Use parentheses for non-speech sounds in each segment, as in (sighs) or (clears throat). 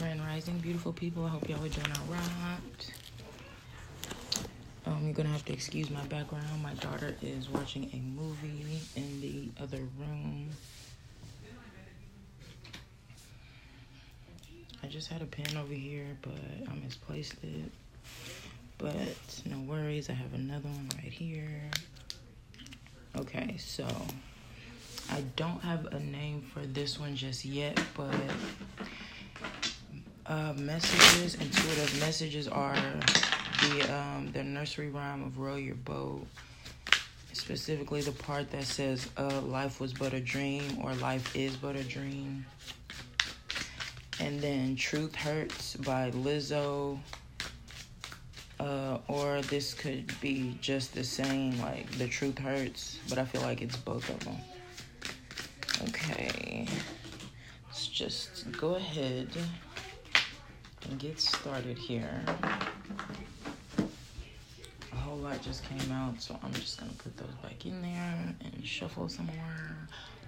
Grand Rising, beautiful people. I hope y'all are doing all right. Um, you're gonna have to excuse my background. My daughter is watching a movie in the other room. I just had a pen over here, but I misplaced it. But no worries, I have another one right here. Okay, so I don't have a name for this one just yet, but uh, messages, intuitive messages are the um, the nursery rhyme of row your boat. Specifically, the part that says uh, "Life was but a dream" or "Life is but a dream." And then "Truth Hurts" by Lizzo. Uh, or this could be just the same, like "The Truth Hurts," but I feel like it's both of them. Okay, let's just go ahead get started here. A whole lot just came out, so I'm just gonna put those back in there and shuffle some more.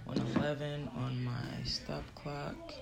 111 on my stop clock.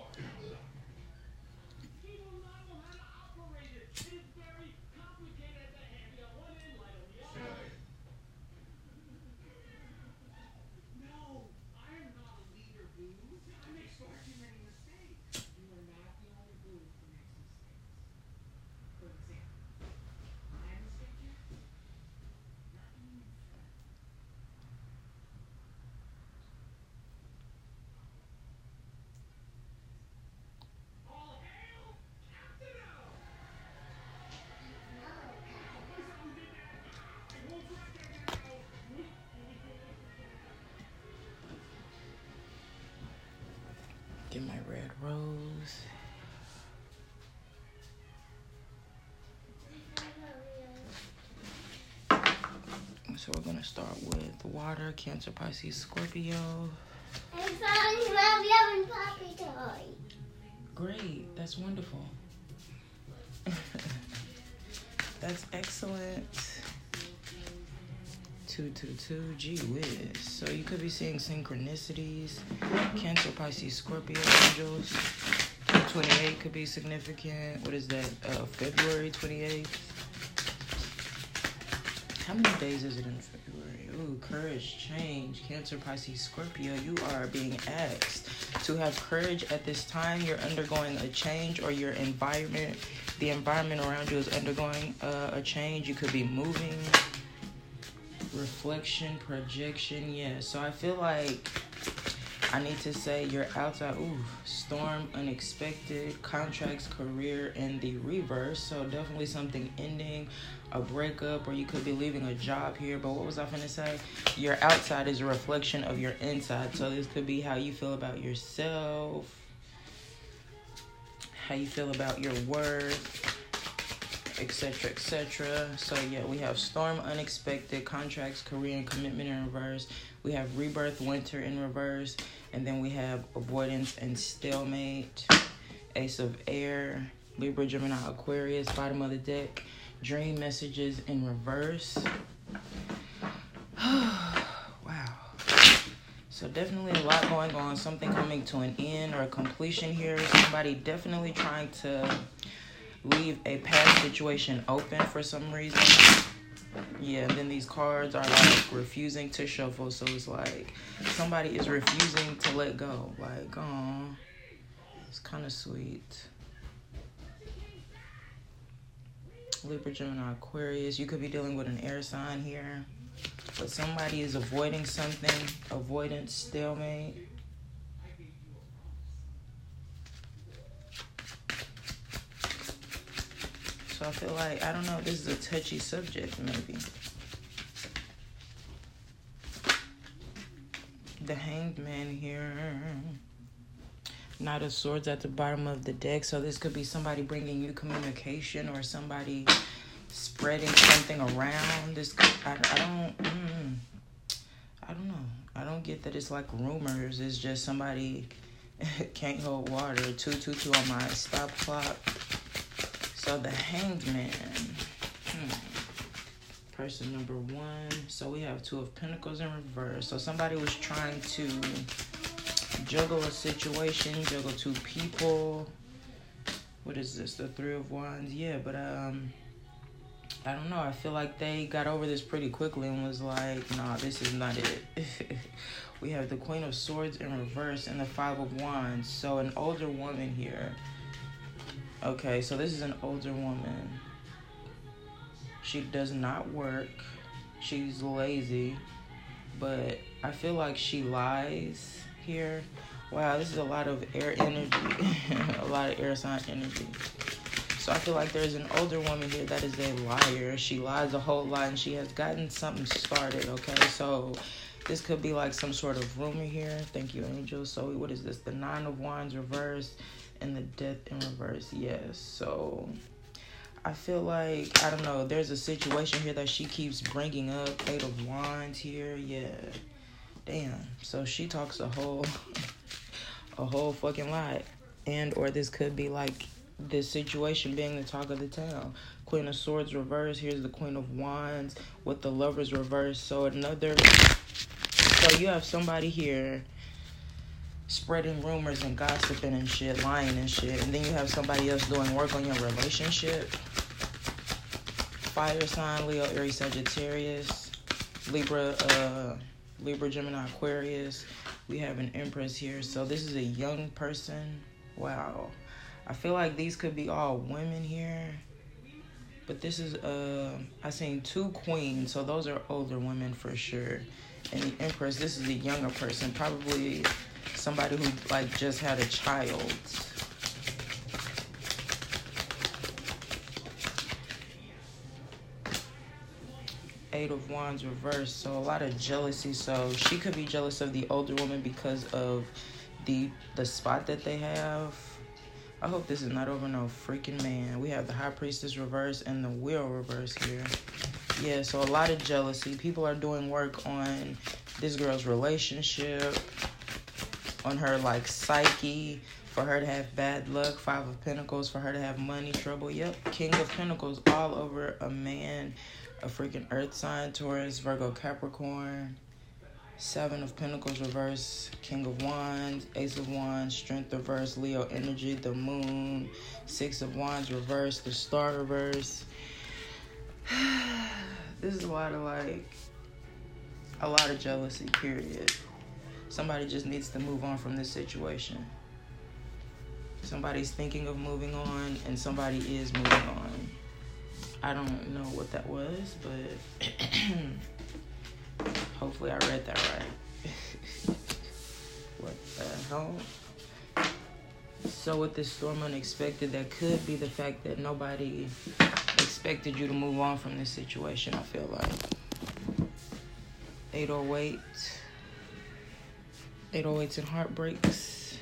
Get my red rose. So we're gonna start with water, Cancer, Pisces, Scorpio. Sorry, Mom, you haven't puppy toy. Great, that's wonderful. (laughs) that's excellent. Two, two, two, gee whiz. So you could be seeing synchronicities. Cancer, Pisces, Scorpio, angels. 28 could be significant. What is that? Uh, February 28th. How many days is it in February? Ooh, courage, change. Cancer, Pisces, Scorpio. You are being asked to have courage at this time. You're undergoing a change, or your environment, the environment around you is undergoing uh, a change. You could be moving. Reflection, projection, yeah. So I feel like I need to say you're outside. Ooh, storm, unexpected, contracts, career, and the reverse. So definitely something ending, a breakup, or you could be leaving a job here. But what was I gonna say? Your outside is a reflection of your inside. So this could be how you feel about yourself, how you feel about your worth etc etc so yeah we have storm unexpected contracts career and commitment in reverse. We have rebirth winter in reverse. And then we have avoidance and stalemate. Ace of air libra gemini aquarius bottom of the deck. Dream messages in reverse. (sighs) Wow. So definitely a lot going on. Something coming to an end or a completion here. Somebody definitely trying to leave a past situation open for some reason. Yeah, and then these cards are like refusing to shuffle, so it's like somebody is refusing to let go. Like, oh, it's kind of sweet. Libra, Gemini, Aquarius. You could be dealing with an air sign here, but somebody is avoiding something. Avoidance, stalemate. So I feel like I don't know. This is a touchy subject, maybe. The Hanged Man here. Knight of Swords at the bottom of the deck. So this could be somebody bringing you communication or somebody spreading something around. This I, I don't. Mm, I don't know. I don't get that it's like rumors. It's just somebody (laughs) can't hold water. Two two two on my stop clock. So the hanged man. Hmm. Person number one. So we have two of pentacles in reverse. So somebody was trying to juggle a situation, juggle two people. what is this? The Three of Wands. Yeah, but um, I don't know. I feel like they got over this pretty quickly and was like, nah, this is not it. (laughs) we have the Queen of Swords in reverse and the Five of Wands. So an older woman here. Okay, so this is an older woman. She does not work. She's lazy. But I feel like she lies here. Wow, this is a lot of air energy. (laughs) a lot of air sign energy. So I feel like there's an older woman here that is a liar. She lies a whole lot and she has gotten something started, okay? So this could be like some sort of rumor here. Thank you, Angel. So what is this? The Nine of Wands reversed and the Death in reverse. Yes. So I feel like, I don't know, there's a situation here that she keeps bringing up. Eight of Wands here. Yeah. Damn. So she talks a whole, (laughs) a whole fucking lot. And or this could be like this situation being the talk of the town. Queen of Swords reverse. Here's the Queen of Wands with the Lovers reverse. So another. So you have somebody here spreading rumors and gossiping and shit, lying and shit, and then you have somebody else doing work on your relationship. Fire sign, Leo, Aries, Sagittarius, Libra, uh, Libra, Gemini, Aquarius. We have an Empress here. So this is a young person. Wow. I feel like these could be all women here. But this is uh I seen two queens, so those are older women for sure. And the Empress, this is a younger person, probably somebody who like just had a child. Eight of Wands reversed, so a lot of jealousy. So she could be jealous of the older woman because of the the spot that they have I hope this is not over no freaking man. We have the High Priestess reverse and the Wheel reverse here. Yeah, so a lot of jealousy. People are doing work on this girl's relationship, on her like psyche, for her to have bad luck. Five of Pentacles, for her to have money trouble. Yep, King of Pentacles all over a man, a freaking Earth sign, Taurus, Virgo, Capricorn. Seven of Pentacles reverse, King of Wands, Ace of Wands, Strength reverse, Leo energy, the Moon, Six of Wands reverse, the Star reverse. (sighs) this is a lot of like, a lot of jealousy, period. Somebody just needs to move on from this situation. Somebody's thinking of moving on, and somebody is moving on. I don't know what that was, but. (clears throat) Hopefully I read that right. (laughs) what the hell? So with this storm unexpected, that could be the fact that nobody expected you to move on from this situation, I feel like. 808. 808s and heartbreaks.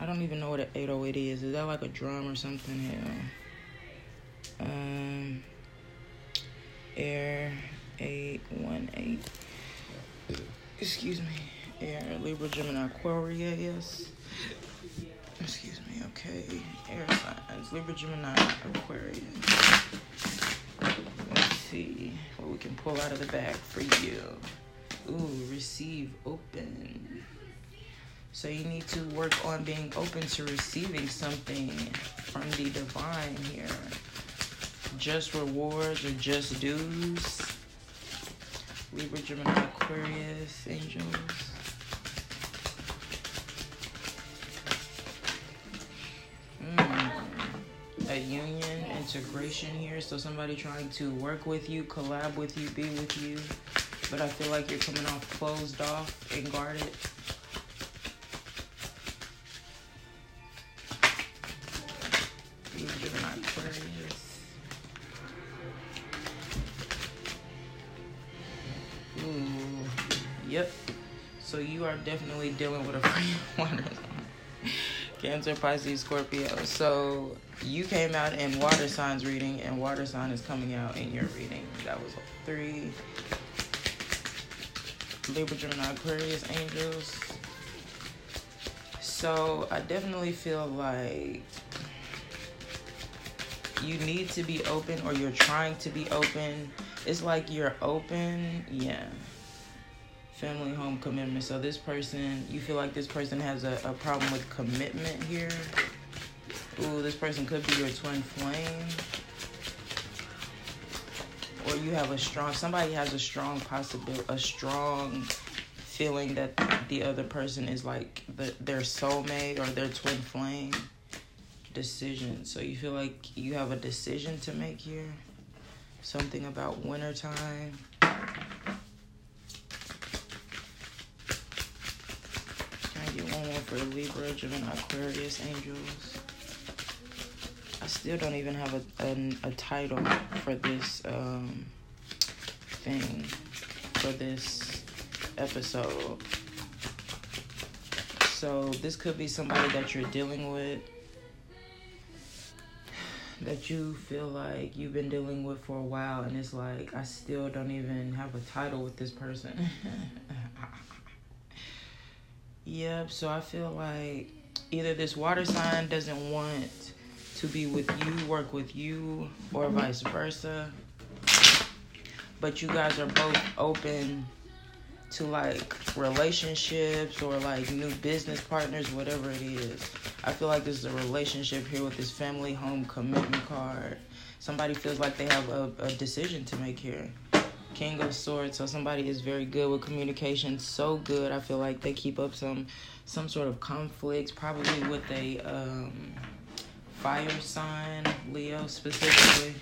I don't even know what an 808 is. Is that like a drum or something? Yeah. Um, air, 818. Excuse me. Air, Libra, Gemini, Aquarius. Excuse me, okay. Air signs, Libra, Gemini, Aquarius. Let's see what we can pull out of the bag for you. Ooh, receive, open. So you need to work on being open to receiving something from the divine here. Just rewards or just dues. Libra, Gemini, Aquarius, angels. Mm. A union, integration here. So somebody trying to work with you, collab with you, be with you. But I feel like you're coming off closed off and guarded. Aquarius. Ooh, yep. So you are definitely dealing with a (laughs) free water sign. Cancer, Pisces, Scorpio. So you came out in water signs reading, and water sign is coming out in your reading. That was three. Libra, Gemini, Aquarius, angels. So I definitely feel like you need to be open or you're trying to be open it's like you're open yeah family home commitment so this person you feel like this person has a, a problem with commitment here Ooh, this person could be your twin flame. You have a strong, somebody has a strong possibility, a strong feeling that the other person is like the, their soulmate or their twin flame decision. So you feel like you have a decision to make here. Something about wintertime. Can I get one more for Libra, Gemini, Aquarius, Angels? I still don't even have a, a, a title for this um, thing, for this episode. So this could be somebody that you're dealing with that you feel like you've been dealing with for a while and it's like I still don't even have a title with this person. (laughs) yep, so I feel like either this water sign doesn't want to be with you, work with you, or vice versa. But you guys are both open to like relationships or like new business partners, whatever it is. I feel like this is a relationship here with this family home commitment card. Somebody feels like they have a, a decision to make here. King of Swords, so somebody is very good with communication, so good. I feel like they keep up some some sort of conflicts, probably with a um, fire sign, Leo specifically.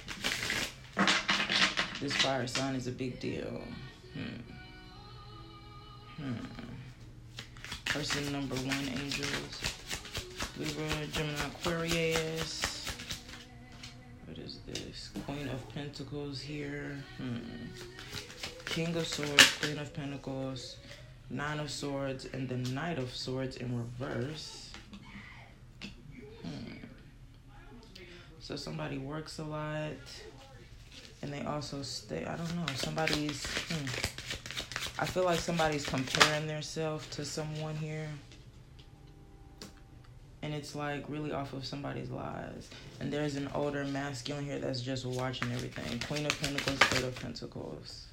This fire sign is a big deal. Hmm. Hmm. Person number one, angels. Libra, Gemini, Aquarius. What is this? Queen of Pentacles here. Hmm. King of Swords, Queen of Pentacles, Nine of Swords, and the Knight of Swords in reverse. Hmm. So somebody works a lot, and they also stay. I don't know. Somebody's. Hmm I feel like somebody's comparing themselves to someone here. And it's like really off of somebody's lies. And there's an older masculine here that's just watching everything. Queen of Pentacles, Eight of Pentacles.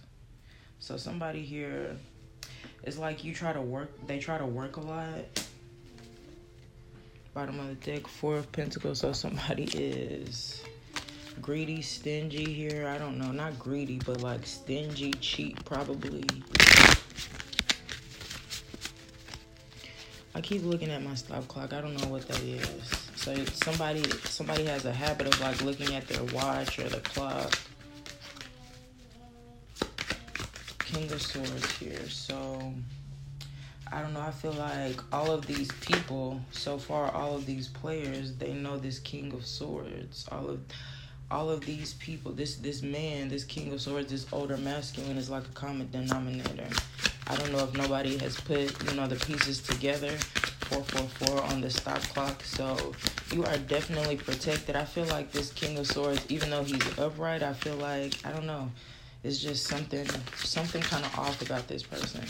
So somebody here it's like you try to work they try to work a lot. Bottom of the deck, four of pentacles, so somebody is greedy, stingy here. I don't know, not greedy, but like stingy, cheap, probably. I keep looking at my stop clock. I don't know what that is. So somebody somebody has a habit of like looking at their watch or the clock. King of Swords here. So I don't know. I feel like all of these people so far, all of these players, they know this King of Swords. All of all of these people, this this man, this King of Swords, this older masculine is like a common denominator. I don't know if nobody has put, you know, the pieces together. 444 on the stop clock. So you are definitely protected. I feel like this King of Swords, even though he's upright, I feel like I don't know. It's just something something kind of off about this person.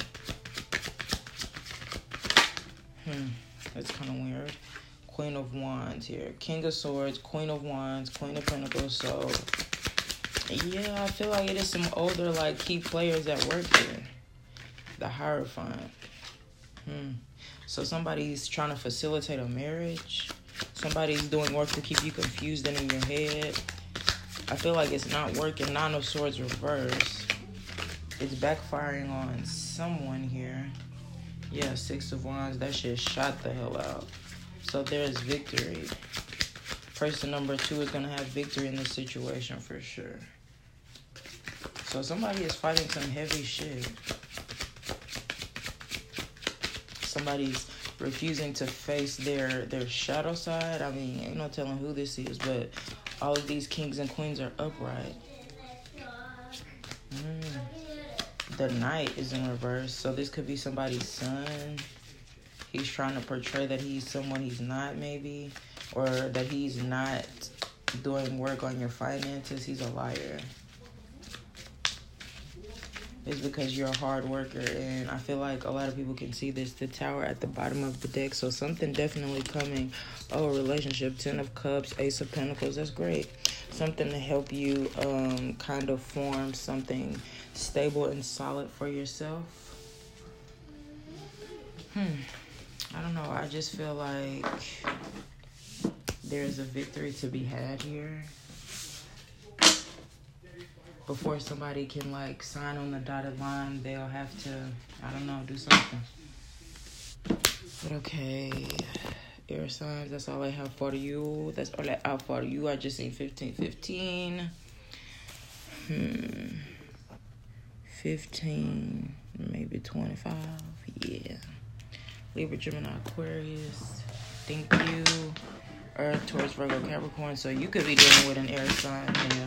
Hmm, that's kind of weird. Queen of Wands here. King of Swords, Queen of Wands, Queen of Pentacles. So, yeah, I feel like it is some older, like, key players that work here. The Hierophant. Hmm. So somebody's trying to facilitate a marriage. Somebody's doing work to keep you confused and in your head. I feel like it's not working. Nine of Swords reverse. It's backfiring on someone here. Yeah, Six of Wands. That shit shot the hell out. So there's victory. Person number two is going to have victory in this situation for sure. So somebody is fighting some heavy shit. Somebody's refusing to face their their shadow side. I mean, ain't no telling who this is, but all of these kings and queens are upright. Mm. The knight is in reverse, so this could be somebody's son. He's trying to portray that he's someone he's not maybe or that he's not doing work on your finances. He's a liar it's because you're a hard worker and i feel like a lot of people can see this the tower at the bottom of the deck. So something definitely coming. Oh relationship. Ten of cups ace of pentacles. That's great. Something to help you um, kind of form something stable and solid for yourself. Hmm. I don't know. I just feel like there's a victory to be had here. Before somebody can like sign on the dotted line, they'll have to, I don't know, do something. But okay, air signs, that's all I have for you. That's all I have for you. I just seen 15 15. Hmm. 15, maybe 25. Yeah. Libra, Gemini, Aquarius. Thank you. Earth, Taurus, Virgo, Capricorn. So you could be dealing with an air sign. Yeah.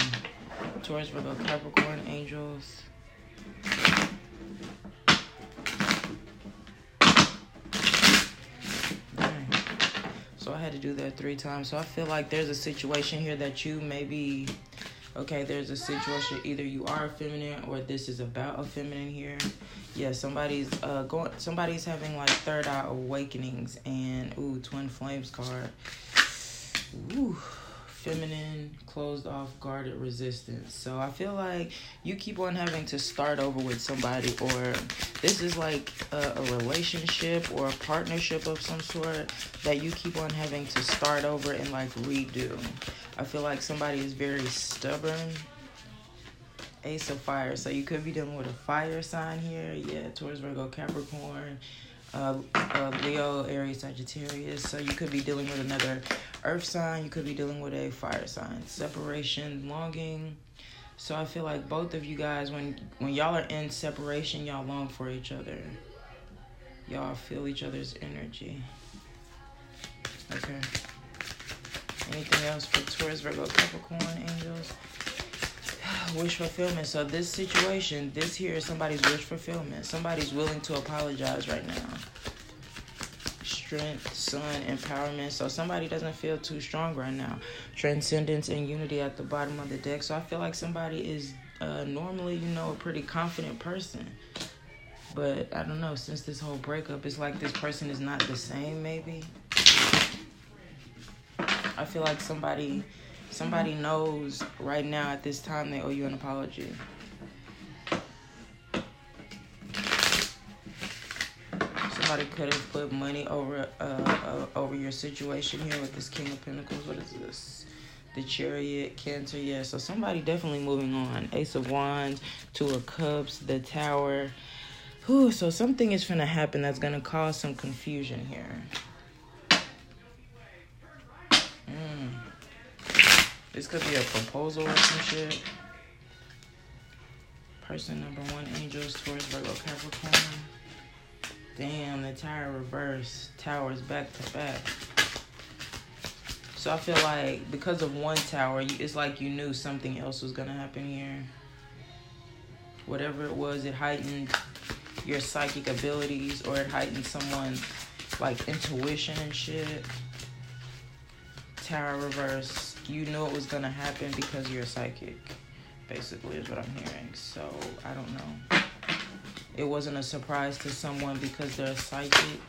Taurus, Virgo, Capricorn, angels. So I had to do that three times. So I feel like there's a situation here that you maybe okay, there's a situation either you are feminine or this is about a feminine here. Yeah, somebody's uh going somebody's having like third eye awakenings and ooh, twin flames card. Ooh, feminine, closed off, guarded resistance. So I feel like you keep on having to start over with somebody or this is like a, a relationship or a partnership of some sort that you keep on having to start over and like redo. I feel like somebody is very stubborn. Ace of fire. So you could be dealing with a fire sign here. Yeah, Taurus, Virgo, Capricorn, uh, uh, Leo, Aries, Sagittarius. So you could be dealing with another earth sign. You could be dealing with a fire sign. Separation, longing. So I feel like both of you guys, when when y'all are in separation, y'all long for each other. Y'all feel each other's energy. Okay. Anything else for Taurus, Virgo, Capricorn, angels? (sighs) Wish fulfillment. So this situation, this here is somebody's wish fulfillment. Somebody's willing to apologize right now. Strength, sun, empowerment. So somebody doesn't feel too strong right now. Transcendence and unity at the bottom of the deck. So I feel like somebody is uh, normally, you know, a pretty confident person. But I don't know, since this whole breakup, it's like this person is not the same, maybe. I feel like somebody somebody knows right now at this time they owe you an apology. Somebody could have put money over uh, uh, over your situation here with this King of Pentacles. What is this? The Chariot, Cancer. Yeah, so somebody definitely moving on. Ace of Wands, Two of Cups, the Tower. Whew, so something is gonna happen that's gonna cause some confusion here. This could be a proposal or some shit. Person number one, angels Taurus Virgo Capricorn. Damn, the tower reverse. Towers back to back. So I feel like because of one tower, it's like you knew something else was gonna happen here. Whatever it was, it heightened your psychic abilities or it heightened someone's like intuition and shit. Tower reverse you knew it was gonna happen because you're psychic, basically is what I'm hearing. So I don't know. It wasn't a surprise to someone because they're psychic.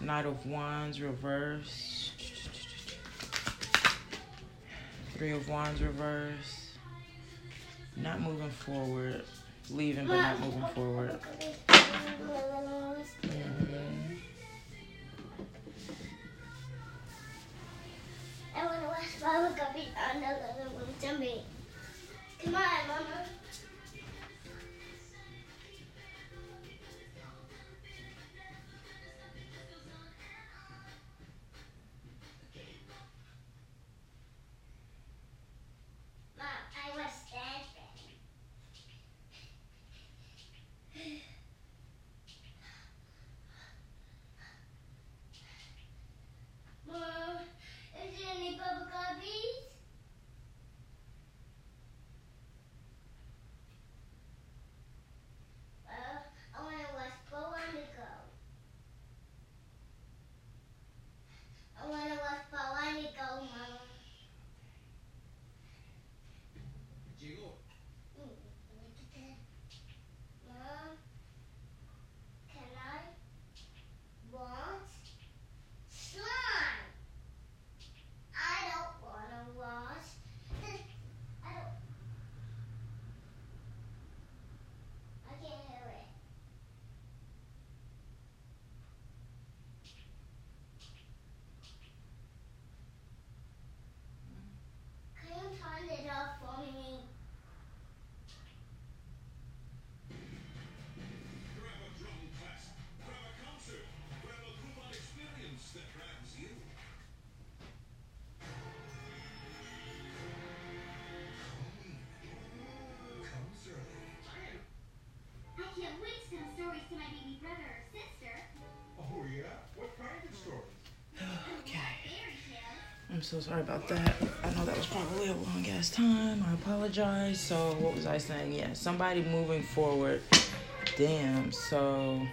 Knight of Wands reverse. Three of Wands reverse. Not moving forward. Leaving but not moving forward. Mama Guppy on the other room to me. Come on, Mama. So sorry about that. I know that was probably a long ass time. I apologize. So, what was I saying? Yeah, somebody moving forward. Damn. So,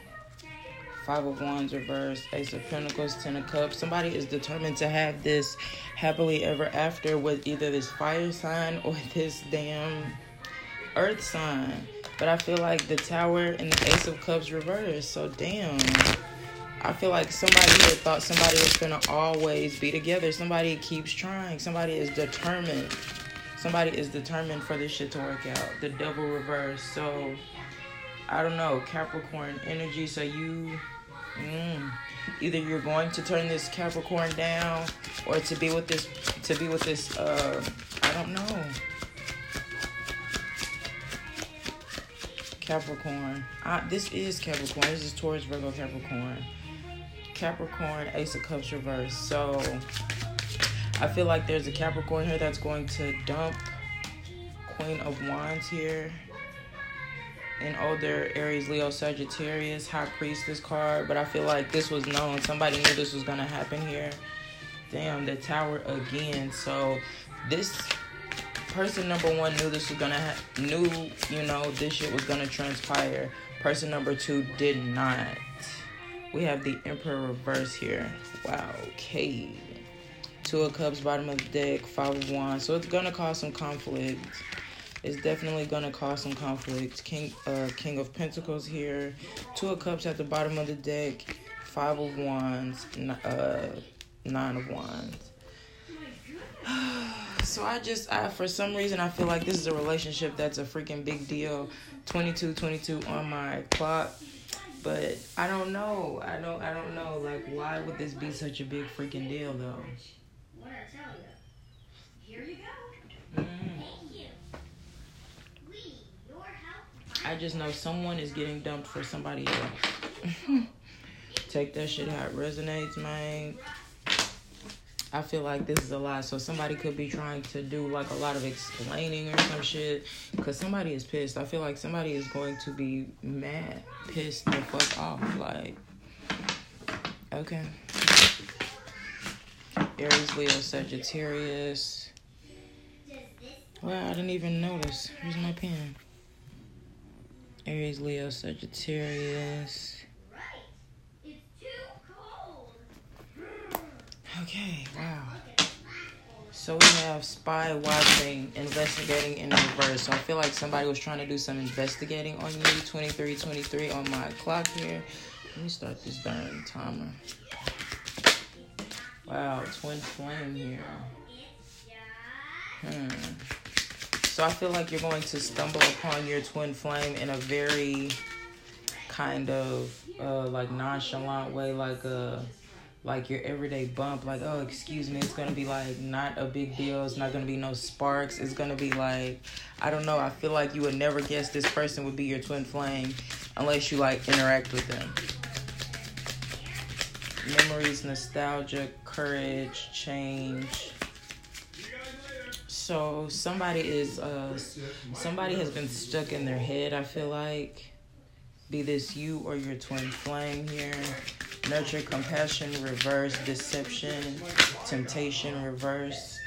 Five of Wands reverse, Ace of Pentacles, Ten of Cups. Somebody is determined to have this happily ever after with either this fire sign (laughs) or this damn earth sign. But I feel like the Tower and the Ace of Cups reverse. So, damn. I feel like somebody here thought somebody was gonna always be together. Somebody keeps trying. Somebody is determined. Somebody is determined for this shit to work out. The double reverse. So I don't know Capricorn energy. So you, mm, either you're going to turn this Capricorn down, or to be with this, to be with this. Uh, I don't know. Capricorn. I, this is Capricorn. This is Taurus, Virgo, Capricorn. Capricorn, Ace of Cups reverse. So I feel like there's a Capricorn here that's going to dump Queen of Wands here. An older Aries, Leo, Sagittarius, High Priestess card. But I feel like this was known. Somebody knew this was going to happen here. Damn, the Tower again. So this person number one knew this was gonna ha- knew you know this shit was gonna transpire. Person number two did not. We have the Emperor reverse here. Wow, okay. Two of Cups, bottom of the deck, Five of Wands. So it's gonna cause some conflict. It's definitely gonna cause some conflict. King, uh, King of Pentacles here. Two of Cups at the bottom of the deck. Five of Wands. Uh, nine of Wands. (sighs) so I just, I for some reason, I feel like this is a relationship that's a freaking big deal. 22, 22 on my clock but I don't know. I don't. I don't know. Like, why would this be such a big freaking deal, though? What I tell you. Here you go. Mm. I just know someone is getting dumped for somebody else. (laughs) Take that shit how it resonates, man. I feel like this is a lot. So somebody could be trying to do like a lot of explaining or some shit. Cause somebody is pissed. I feel like somebody is going to be mad, pissed the fuck off. Like, okay. Aries, Leo, Sagittarius. Wow, I didn't even notice. Here's my pen. Aries, Leo, Sagittarius. Okay, wow. So we have spy watching, investigating in reverse. So I feel like somebody was trying to do some investigating on you. 2323 on my clock here. Let me start this darn timer. Wow, twin flame here. Hmm. So I feel like you're going to stumble upon your twin flame in a very kind of uh, like nonchalant way, like a like your everyday bump, like, oh, excuse me, it's gonna be like not a big deal. It's not gonna be no sparks. It's gonna be like, I don't know. I feel like you would never guess this person would be your twin flame unless you like interact with them. Memories, nostalgia, courage, change. So somebody is uh somebody has been stuck in their head, I feel like. Be this you or your twin flame here nurture, compassion, reverse, deception, temptation, reverse.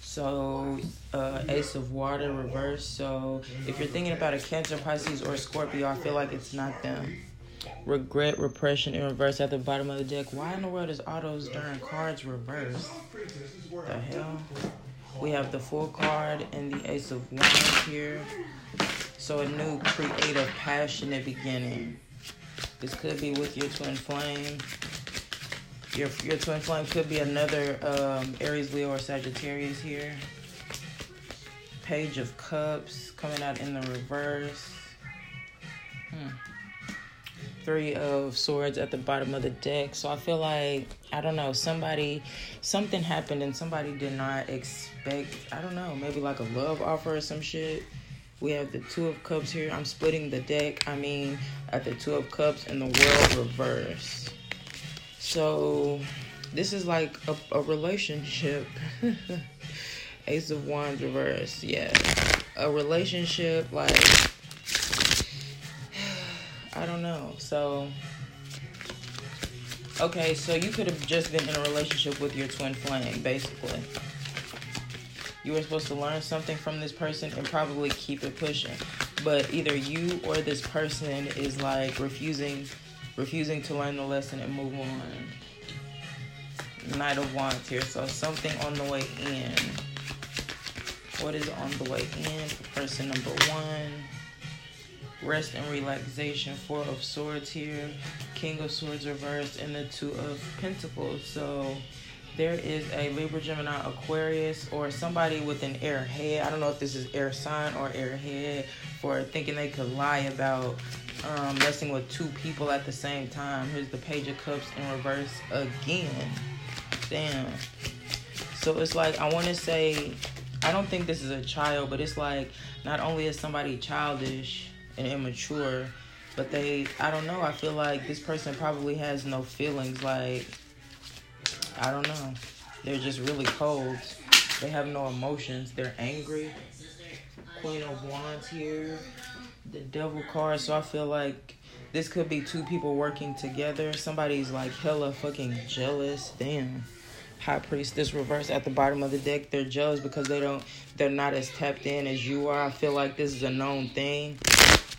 So, uh, Ace of Water, reverse. So, if you're thinking about a Cancer, Pisces, or Scorpio, I feel like it's not them. Regret, repression, in reverse at the bottom of the deck. Why in the world is all those darn cards reversed? The hell? We have the Fool card and the Ace of Wands here. So, a new creative, passionate beginning. This could be with your twin flame. Your, your twin flame could be another um, Aries, Leo, or Sagittarius here. Page of Cups coming out in the reverse. Hmm. Three of Swords at the bottom of the deck. So I feel like, I don't know, somebody, something happened and somebody did not expect, I don't know, maybe like a love offer or some shit we have the Two of Cups here. I'm splitting the deck. I mean, at the Two of Cups and the World reverse. So, this is like a, a relationship. (laughs) Ace of Wands reverse. Yeah. A relationship, like, (sighs) I don't know. So, Okay, so you could have just been in a relationship with your twin flame, basically. You were supposed to learn something from this person and probably keep it pushing. But either you or this person is like refusing refusing to learn the lesson and move on. Knight of Wands here. So something on the way in. What is on the way in for person number one? Rest and relaxation. Four of Swords here. King of Swords reversed and the Two of Pentacles. So there is a Libra, Gemini, Aquarius, or somebody with an air head. I don't know if this is air sign or air head for thinking they could lie about um, messing with two people at the same time. Here's the Page of Cups in reverse again. Damn. So it's like, I want to say, I don't think this is a child, but it's like, not only is somebody childish and immature, but they, I don't know, I feel like this person probably has no feelings. Like, I don't know. They're just really cold. They have no emotions. They're angry. Queen of Wands here. The Devil card. So I feel like this could be two people working together. Somebody's like hella fucking jealous. Damn. High Priestess reverse at the bottom of the deck. They're jealous because they don't they're not as tapped in as you are. I feel like this is a known thing.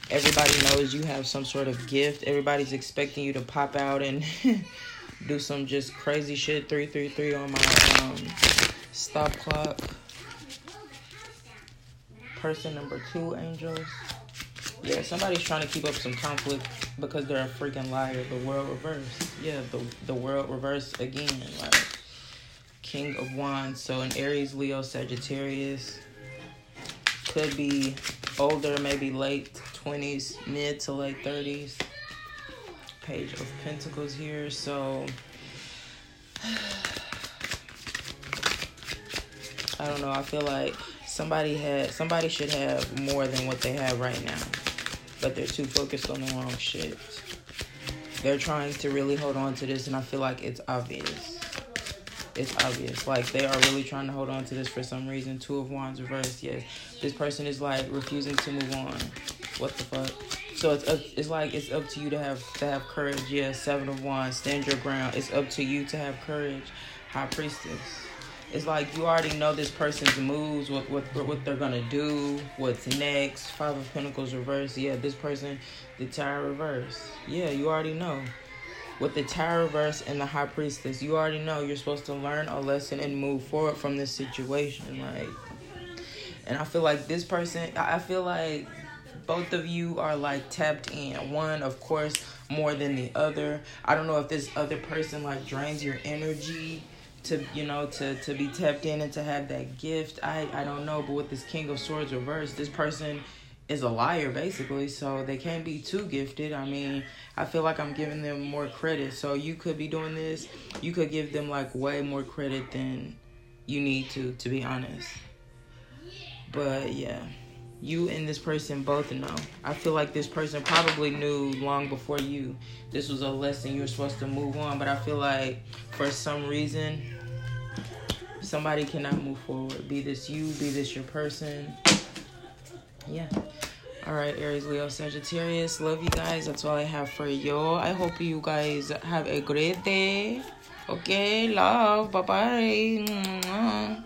Everybody knows you have some sort of gift. Everybody's expecting you to pop out and (laughs) do some just crazy shit. 333 on my um, stop clock. Person number two, angels. Yeah, somebody's trying to keep up some conflict because they're a freaking liar. The world reversed. Yeah, the the world reversed again. Like King of Wands. So an Aries, Leo, Sagittarius. Could be older, maybe late 20s, mid to late 30s. Page of Pentacles here. So (sighs) I don't know. I feel like somebody had somebody should have more than what they have right now. But they're too focused on the wrong shit. They're trying to really hold on to this and I feel like it's obvious. It's obvious. Like they are really trying to hold on to this for some reason. Two of Wands reversed. Yes. This person is like refusing to move on. What the fuck? So it's up, it's like it's up to you to have to have courage. Yeah, seven of wands, stand your ground. It's up to you to have courage. High priestess. It's like you already know this person's moves, what what what they're gonna do, what's next. Five of Pentacles reverse. Yeah, this person, the Tower reverse. Yeah, you already know. With the Tower reverse and the High Priestess, you already know you're supposed to learn a lesson and move forward from this situation. Like, and I feel like this person, I feel like both of you are like tapped in. One, of course, more than the other. I don't know if this other person like drains your energy to you know to to be tapped in and to have that gift. I I don't know, but with this King of Swords reversed, this person is a liar basically, so they can't be too gifted. I mean, I feel like I'm giving them more credit. So you could be doing this. You could give them like way more credit than you need to to be honest. But yeah you and this person both know. I feel like this person probably knew long before you. This was a lesson you were supposed to move on, but I feel like for some reason somebody cannot move forward. Be this you, be this your person. Yeah. All right, Aries, Leo, Sagittarius. Love you guys. That's all I have for y'all. I hope you guys have a great day. Okay, love. Bye bye.